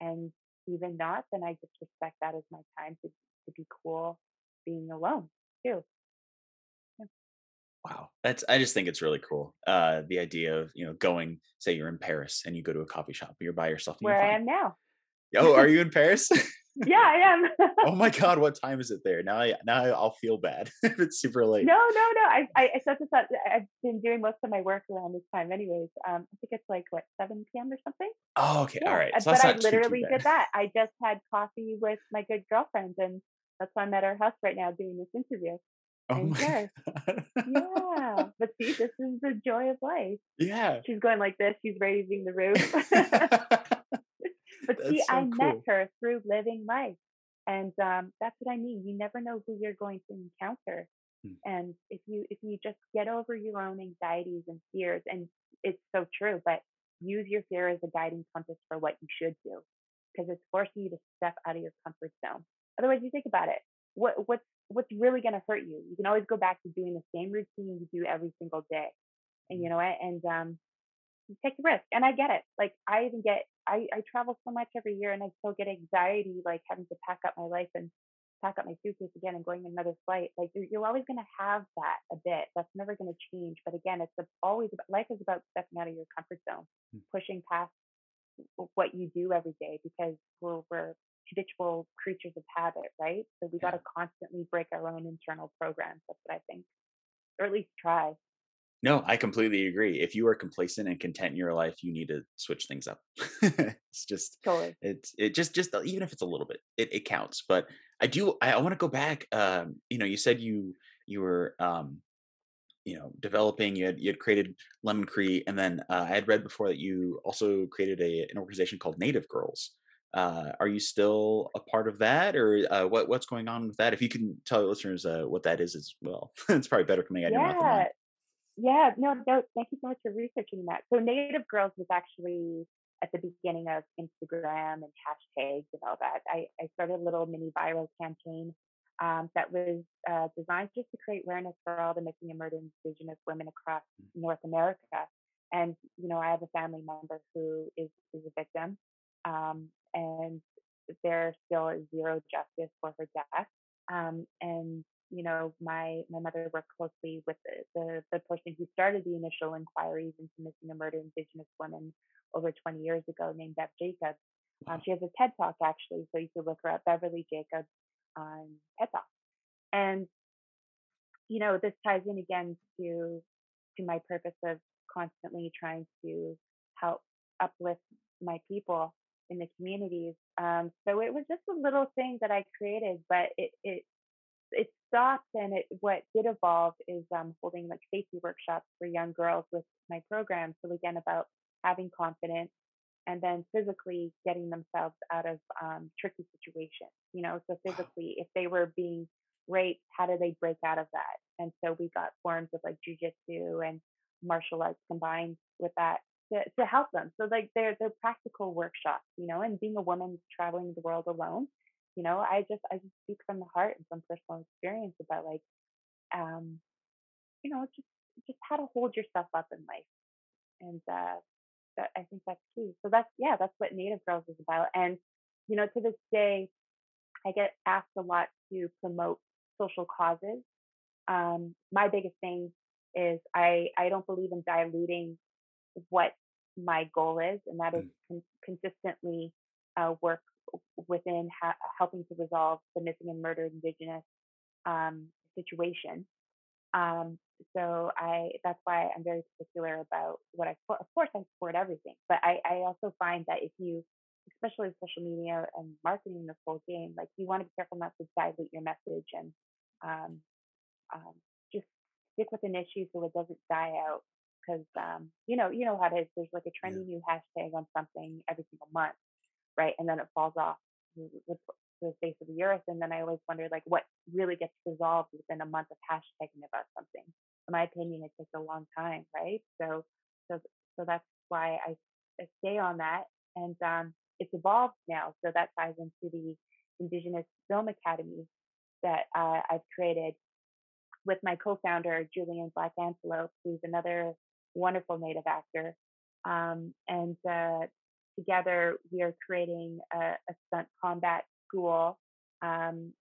And even not, then I just respect that as my time to to be cool being alone too. Yeah. Wow, that's I just think it's really cool. Uh, the idea of you know going, say you're in Paris and you go to a coffee shop, you're by yourself you're Where I am now. Oh, are you in [laughs] Paris? [laughs] yeah, I am. oh my [laughs] God, what time is it there? Now I now I'll feel bad if it's super late. No, no, no. I, I, I set this up. I've been doing most of my work around this time, anyways. Um, I think it's like what 7 p.m. or something. Oh, okay, all Yeah, right. uh, So but I not too too literally did that. I just had coffee with my good girlfriend, and that's why I'm at her house right now doing this interview Oh in my Paris. God. Yeah, but see, this is the joy of life. yeah. She's going like this. She's raising the roof. But see, That's I so met her through living life. And um, that's what I mean. You never know who you're going to encounter. Mm, And if you if you just get over your own anxieties and fears, and it's so true, but use your fear as a guiding compass for what you should do, because it's forcing you to step out of your comfort zone. Otherwise, you think about it. What what's what's really going to hurt you? You can always go back to doing the same routine you do every single day. And you know what? And um, you take the risk. And I get it. Like I even get I, I travel so much every year and I still get anxiety, like having to pack up my life and pack up my suitcase again and going another flight. Like you're, you're always going to have that a bit. That's never going to change. But again, it's always about, life is about stepping out of your comfort zone, mm. pushing past what you do every day because we're, we're habitual creatures of habit, right? So we got to constantly break our own internal programs. That's what I think, or at least try. No, I completely agree. If you are complacent and content in your life, you need to switch things up. [laughs] it's just totally. It's it just just uh, even if it's a little bit, it, it counts. But I do I, I want to go back. Um, you know, you said you you were um, you know developing. You had you had created Lemon Cree, and then uh, I had read before that you also created a an organization called Native Girls. Uh, are you still a part of that, or uh, what what's going on with that? If you can tell your listeners uh, what that is as well, [laughs] it's probably better coming out yeah. your mouth than mine. Yeah, no, no, thank you so much for researching that. So Native Girls was actually at the beginning of Instagram and hashtags and all that. I, I started a little mini viral campaign um, that was uh, designed just to create awareness for all the missing and murdered Indigenous women across North America. And you know, I have a family member who is is a victim, um, and there still is zero justice for her death. Um, and you know, my my mother worked closely with the, the, the person who started the initial inquiries into missing and murdered Indigenous women over 20 years ago, named Bev Jacobs. Um, she has a TED Talk actually, so you could look her up, Beverly Jacobs on TED Talk. And you know, this ties in again to to my purpose of constantly trying to help uplift my people in the communities. Um, so it was just a little thing that I created, but it it it stopped and it what did evolve is um, holding like safety workshops for young girls with my program. So again, about having confidence and then physically getting themselves out of um, tricky situations. You know, so physically, if they were being raped, how do they break out of that? And so we got forms of like jujitsu and martial arts combined with that to, to help them. So like they're they're practical workshops, you know, and being a woman traveling the world alone, you know i just i just speak from the heart and from personal experience about like um you know just just how to hold yourself up in life. And uh that i think that's key. So that's yeah that's what native girls is about. And you know to this day i get asked a lot to promote social causes. Um my biggest thing is i i don't believe in diluting what my goal is and that is mm. con- consistently uh, work within ha- helping to resolve the missing and murdered Indigenous um, situation. Um, so I that's why I'm very particular about what I support. Of course, I support everything, but I, I also find that if you, especially social media and marketing this whole game, like you want to be careful not to dilute your message and um, um, just stick with an issue so it doesn't die out. Because um, you know, you know how it is. There's like a trendy yeah. new hashtag on something every single month, right? And then it falls off with the face of the earth. And then I always wonder, like, what really gets resolved within a month of hashtagging about something. In my opinion, it takes a long time, right? So, so, so that's why I, I stay on that. And um, it's evolved now. So that ties into the Indigenous Film Academy that uh, I've created with my co-founder Julian Black Antelope, who's another wonderful Native actor. Um, and uh, together we are creating a, a stunt combat school um,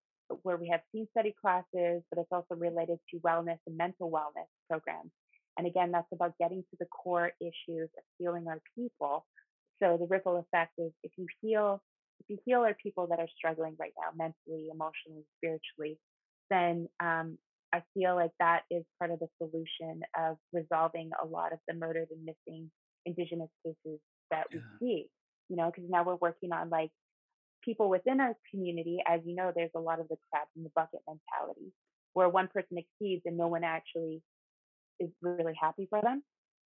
where we have scene study classes, but it's also related to wellness and mental wellness programs. And again, that's about getting to the core issues of healing our people. So the ripple effect is if you heal, if you heal our people that are struggling right now, mentally, emotionally, spiritually, then um, I feel like that is part of the solution of resolving a lot of the murdered and missing Indigenous cases that yeah. we see, you know, because now we're working on like people within our community. As you know, there's a lot of the crab in the bucket mentality where one person exceeds and no one actually is really happy for them.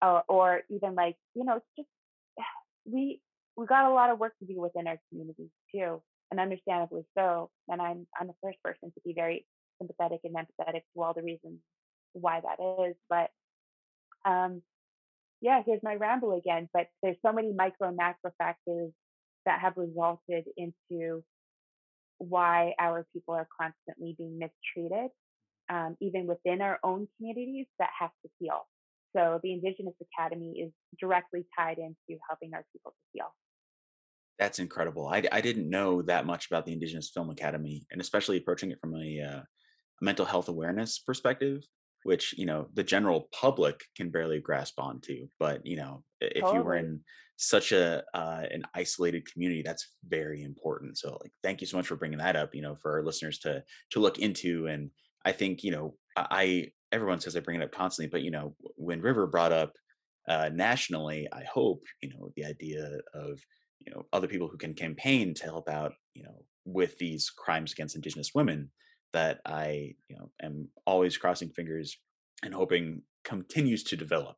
Or, or even like, you know, it's just, [sighs] we, we got a lot of work to do within our communities too, and understandably so. And I'm, I'm the first person to be very sympathetic and empathetic to all the reasons why that is. But um, yeah, here's my ramble again. But there's so many micro and macro factors that have resulted into why our people are constantly being mistreated, um, even within our own communities that have to heal. So the Indigenous Academy is directly tied into helping our people to heal. That's incredible. I, I didn't know that much about the Indigenous Film Academy, and especially approaching it from a, uh, mental health awareness perspective, which you know the general public can barely grasp onto. But you know, if you were in such a uh, an isolated community, that's very important. So, like, thank you so much for bringing that up. You know, for our listeners to to look into, and I think you know, I I- everyone says I bring it up constantly, but you know, when River brought up uh, nationally, I hope you know the idea of you know other people who can campaign to help out you know with these crimes against indigenous women that i you know am always crossing fingers and hoping continues to develop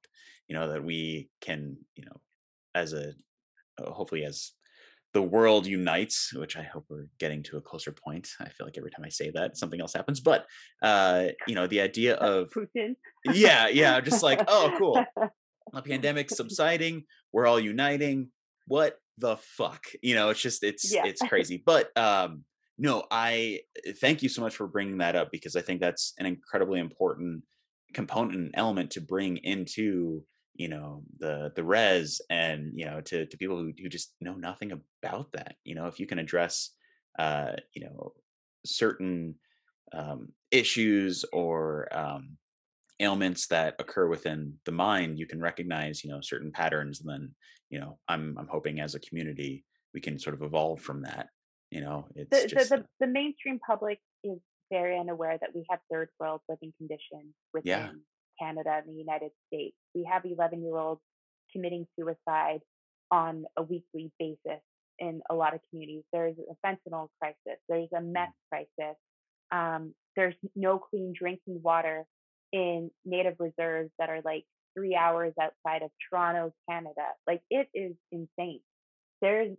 you know that we can you know as a uh, hopefully as the world unites which i hope we're getting to a closer point. I feel like every time i say that something else happens. But uh you know the idea of Putin. yeah yeah just like oh cool. [laughs] A pandemic subsiding. We're all uniting. What the fuck? You know it's just it's yeah. it's crazy. But um no i uh, thank you so much for bringing that up because i think that's an incredibly important component and element to bring into you know the the res and you know to to people who, who just know nothing about that you know if you can address uh you know certain um issues or um ailments that occur within the mind, you can recognize, you know, certain patterns. And then, you know, I'm I'm hoping as a community we can sort of evolve from that. You know, it's the, the just the the mainstream public is very unaware that we have third world living conditions yeah, within Canada and the United States. We have 11 year olds committing suicide on a weekly basis in a lot of communities. There's a fentanyl crisis. There's a mm, meth crisis. Um, there's no clean drinking water in native reserves that are like three hours outside of Toronto, Canada. Like it is insane there's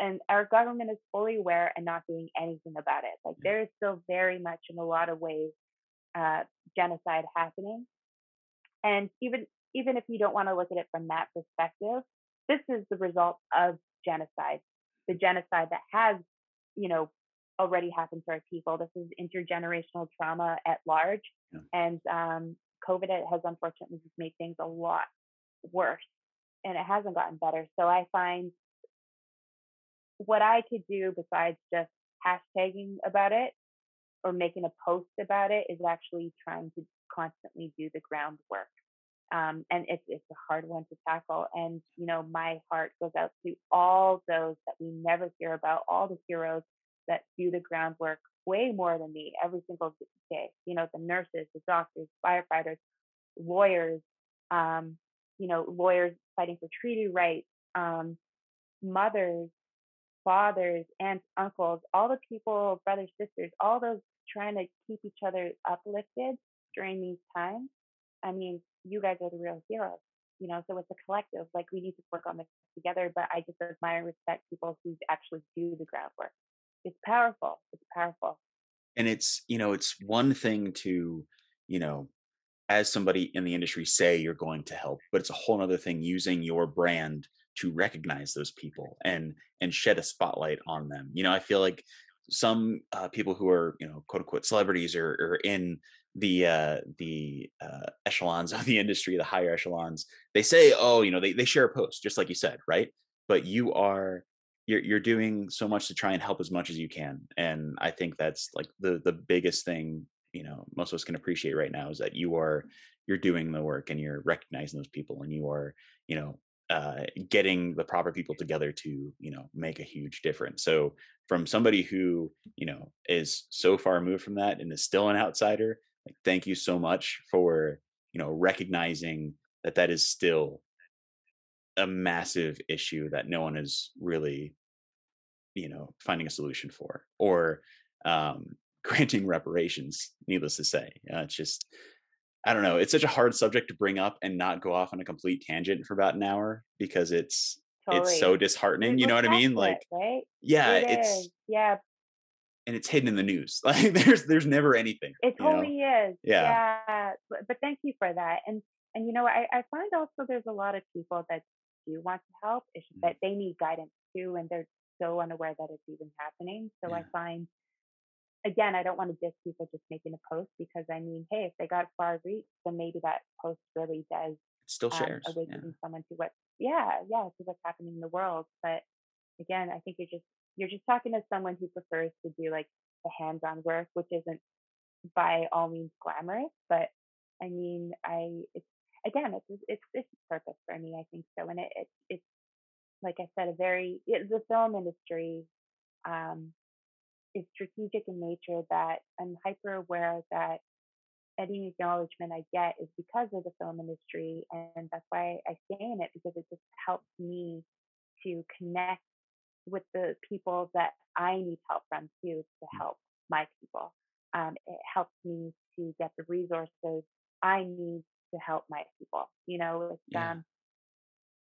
and our government is fully aware and not doing anything about it. Like there is still very much in a lot of ways uh, genocide happening, and even even if you don't want to look at it from that perspective, this is the result of genocide, the genocide that has you know already happened to our people. This is intergenerational trauma at large, yeah. and um, COVID has unfortunately just made things a lot worse, and it hasn't gotten better. So I find what I could do besides just hashtagging about it or making a post about it is actually trying to constantly do the groundwork. Um, and it's it's a hard one to tackle. And you know, my heart goes out to all those that we never hear about, all the heroes that do the groundwork way more than me every single day. You know, the nurses, the doctors, firefighters, lawyers, um, you know, lawyers fighting for treaty rights, um, mothers, fathers, aunts, uncles, all the people, brothers, sisters, all those trying to keep each other uplifted during these times. I mean, you guys are the real heroes, you know. So it's a collective. Like we need to work on this together. But I just admire and respect people who actually do the groundwork. It's powerful. It's powerful. And it's you know, it's one thing to you know, as somebody in the industry say you're going to help, but it's a whole other thing using your brand to recognize those people and and shed a spotlight on them. You know, I feel like some uh, people who are you know quote unquote celebrities or, or in the uh the uh echelons of the industry the higher echelons they say oh you know they, they share a post just like you said right but you are you're you're doing so much to try and help as much as you can and i think that's like the the biggest thing you know most of us can appreciate right now is that you are you're doing the work and you're recognizing those people and you are you know uh, getting the proper people together to you know make a huge difference. So from somebody who you know is so far removed from that and is still an outsider like thank you so much for you know recognizing that that is still a massive issue that no one is really you know finding a solution for or um [laughs] granting reparations needless to say. Uh, it's just i don't know it's such a hard subject to bring up and not go off on a complete tangent for about an hour because it's it's so disheartening you know what i mean like right? yeah It it's is. Yeah, and it's hidden in the news [laughs] like there's there's never anything It you know totally is. yeah Yeah. But, but thank you for that. And and you know, I, I find also there's a lot of people that do want to help. It's just mm, that they need guidance too, and they're so unaware that it's even happening. So I find again, I don't want to diss people just making a post because I mean, hey, if they got far reach, then maybe that post really does it still um, shares yeah someone to what, yeah, yeah, to what's happening in the world. But again, I think you're just you're just talking to someone who prefers to do like the hands-on work, which isn't by all means glamorous, but I mean, I it's again, it's it's it's purpose for me. I think so, and it, it it's like I said, a very it, the film industry um, is strategic in nature. That I'm hyper aware that any acknowledgement I get is because of the film industry, and that's why I stay in it because it just helps me to connect with the people that I need help from too to mm. help my people. Um, it helps me to get the resources I need to help my people. You know, it's yeah. um,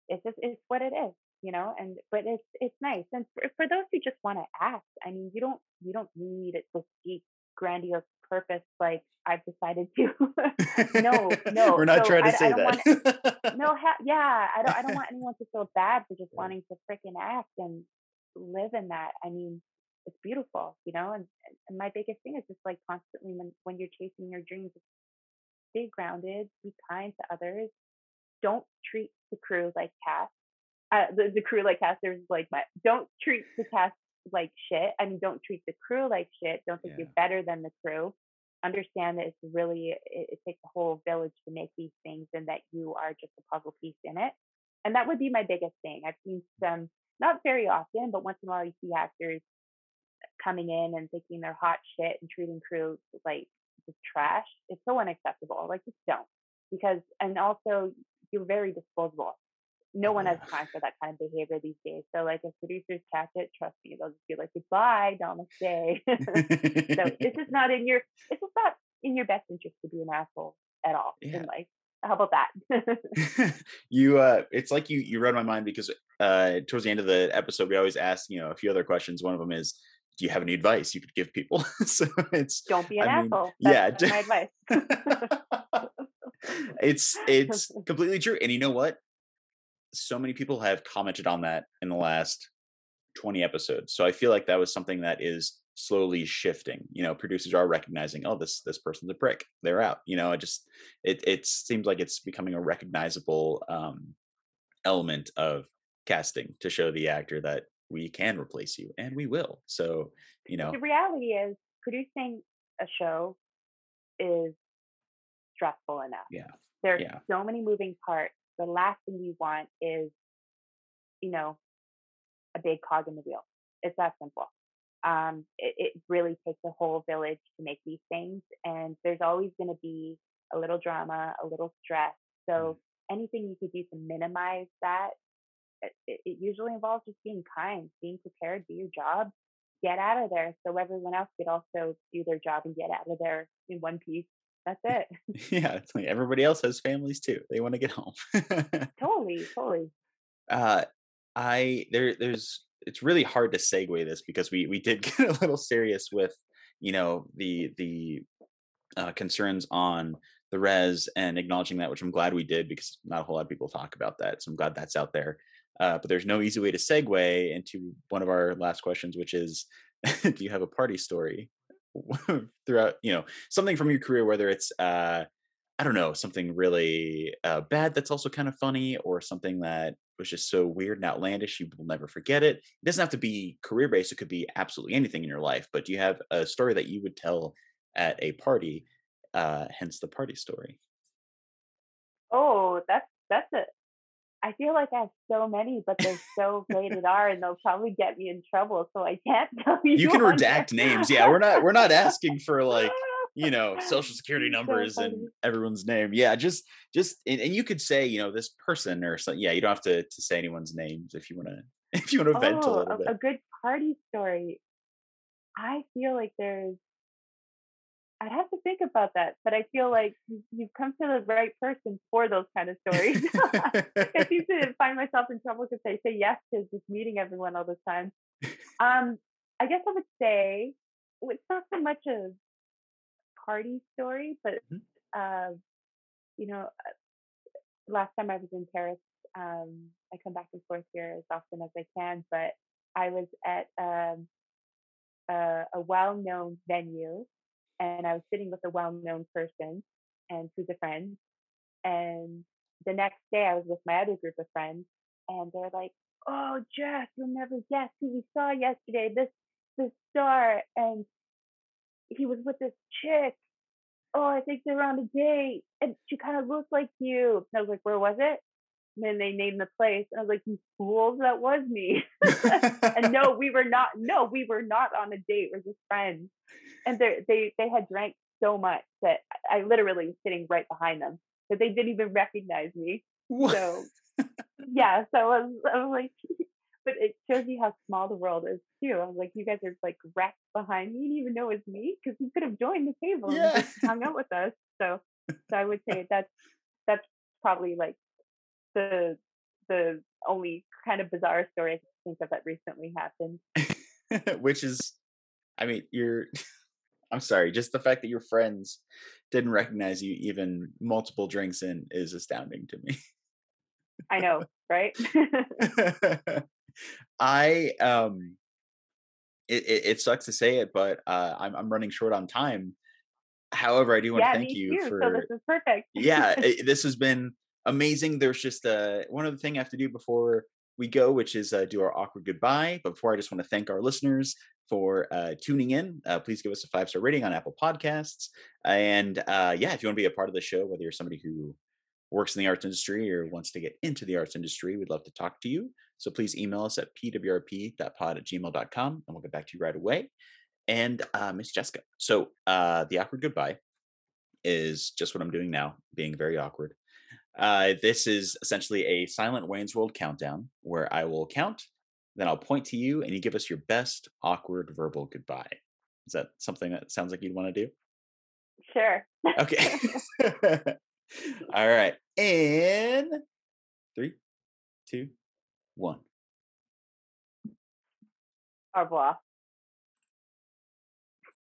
it's just it's what it is. You know, and but it's it's nice. And for, for those who just want to act, I mean, you don't you don't need this deep grandiose purpose like I've decided to. [laughs] no, [laughs] no. We're not so trying to I, say I that. Want, [laughs] no, ha- yeah, I don't. I don't want anyone to feel bad for just wanting to freaking act and live in that. I mean, it's beautiful, you know. And, and my biggest thing is just like constantly when when you're chasing your dreams, stay grounded, be kind to others. Don't treat the crew like cast. Uh, the, the crew like casters like my don't treat the cast like shit. I mean, don't treat the crew like shit. Don't think yeah. you're better than the crew. Understand that it's really it, it takes a whole village to make these things, and that you are just a puzzle piece in it. And that would be my biggest thing. I've seen some, not very often, but once in a while you see actors coming in and thinking they're hot shit and treating crew like just trash. It's so unacceptable. Like just don't. Because and also you're very disposable no one has time for that kind of behavior these days. So like if producers catch it, trust me, they'll just be like, goodbye, namaste. [laughs] so this is not in your it's just not in your best interest to be an asshole at all yeah. in life. How about that? [laughs] [laughs] you uh it's like you you read my mind because uh towards the end of the episode we always ask, you know, a few other questions. One of them is do you have any advice you could give people? so it's don't be an I asshole. Mean, yeah, my advice. it's it's completely true. And you know what? So many people have commented on that in the last 20 episodes. So I feel like that was something that is slowly shifting. You know, producers are recognizing, oh, this this person's a prick. They're out. You know, it just it it seems like it's becoming a recognizable um element of casting to show the actor that we can replace you and we will. So, you know. The reality is producing a show is stressful enough. Yeah. There's yeah. so many moving parts the last thing you want is, you know, a big cog in the wheel. It's that simple. Um, it, it really takes a whole village to make these things, and there's always going to be a little drama, a little stress. So mm. anything you could do to minimize that, it, it usually involves just being kind, being prepared, do your job, get out of there, so everyone else could also do their job and get out of there in one piece that's it. [laughs] yeah, it's like everybody else has families too. They want to get home. [laughs] totally, totally. Uh, I there there's it's really hard to segue this because we we did [laughs] get a little serious with you know the the uh, concerns on the res and acknowledging that, which I'm glad we did because not a whole lot of people talk about that. So I'm glad that's out there. Uh, but there's no easy way to segue into one of our last questions, which is, do you have a party story? [laughs] throughout you know something from your career whether it's uh i don't know something really uh, bad that's also kind of funny or something that was just so weird and outlandish you will never forget it. It doesn't have to be career based it could be absolutely anything in your life but do you have a story that you would tell at a party uh hence the party story? Oh that's that's a I feel like I have so many, but they're so rated R, and they'll probably get me in trouble. So I can't [laughs] tell you. You can redact names. Yeah, we're not we're not asking for like [laughs] you know social security numbers so and everyone's name. Yeah, just just and, and, you could say you know this person or something. Yeah, you don't have to to say anyone's names if you want to [laughs] if you want to oh, vent a oh, little bit. A good party story. I feel like there's I'd have to think about that, but I feel like you've come to the right person for those kind of stories. [laughs] I seem [laughs] to find myself in trouble because I say yes to just meeting everyone all the time. Um, I guess I would say it's not so much a party story, but mm-hmm. uh, you know, uh, last time I was in Paris, um, I come back and forth here as often as I can, but I was at um, a, a well-known venue and I was sitting with a well-known person and who's a friend. And the next day, I was with my other group of friends, and they're like, "Oh, Jeff, you'll never guess who we saw yesterday. This this star, and he was with this chick. Oh, I think they're on a date, and she kind of looks like you." And I was like, "Where was it?" And then they named the place, and I was like, "You fools, that was me." [laughs] [laughs] and no, we were not. No, we were not on a date. We're just friends. And they they they had drank so much that I literally was sitting right behind them, that they didn't even recognize me. What? So [laughs] yeah, so I was, I was like, but it shows you how small the world is too. I was like, you guys are like wrecked behind me. You didn't even know it was me because you could have joined the table Yeah. and just hung out with us. So, so I would say that's that's probably like the the only kind of bizarre story I can think of that recently happened. [laughs] Which is, I mean, you're. [laughs] I'm sorry. Just the fact that your friends didn't recognize you even multiple drinks in is astounding to me. I know, right? [laughs] I um it, it, it sucks to say it, but uh I'm I'm running short on time. However, I do want yeah, to thank you too. for So this is perfect. yeah, it, this has been amazing. There's just uh one other thing I have to do before we go, which is uh, do our awkward goodbye. But before I just want to thank our listeners for uh, tuning in. Uh, please give us a five star rating on Apple Podcasts. And uh, yeah, if you want to be a part of the show, whether you're somebody who works in the arts industry or wants to get into the arts industry, we'd love to talk to you. So please email us at pwrp.pod at gmail.com and we'll get back to you right away. And uh, Miss Jessica. So uh, the awkward goodbye is just what I'm doing now, being very awkward. Uh, this is essentially a silent Wayne's World countdown where I will count, then I'll point to you, and you give us your best awkward verbal goodbye. Is that something that sounds like you'd want to do? Sure. Okay. [laughs] [laughs] All right. In three, two, one. Au revoir.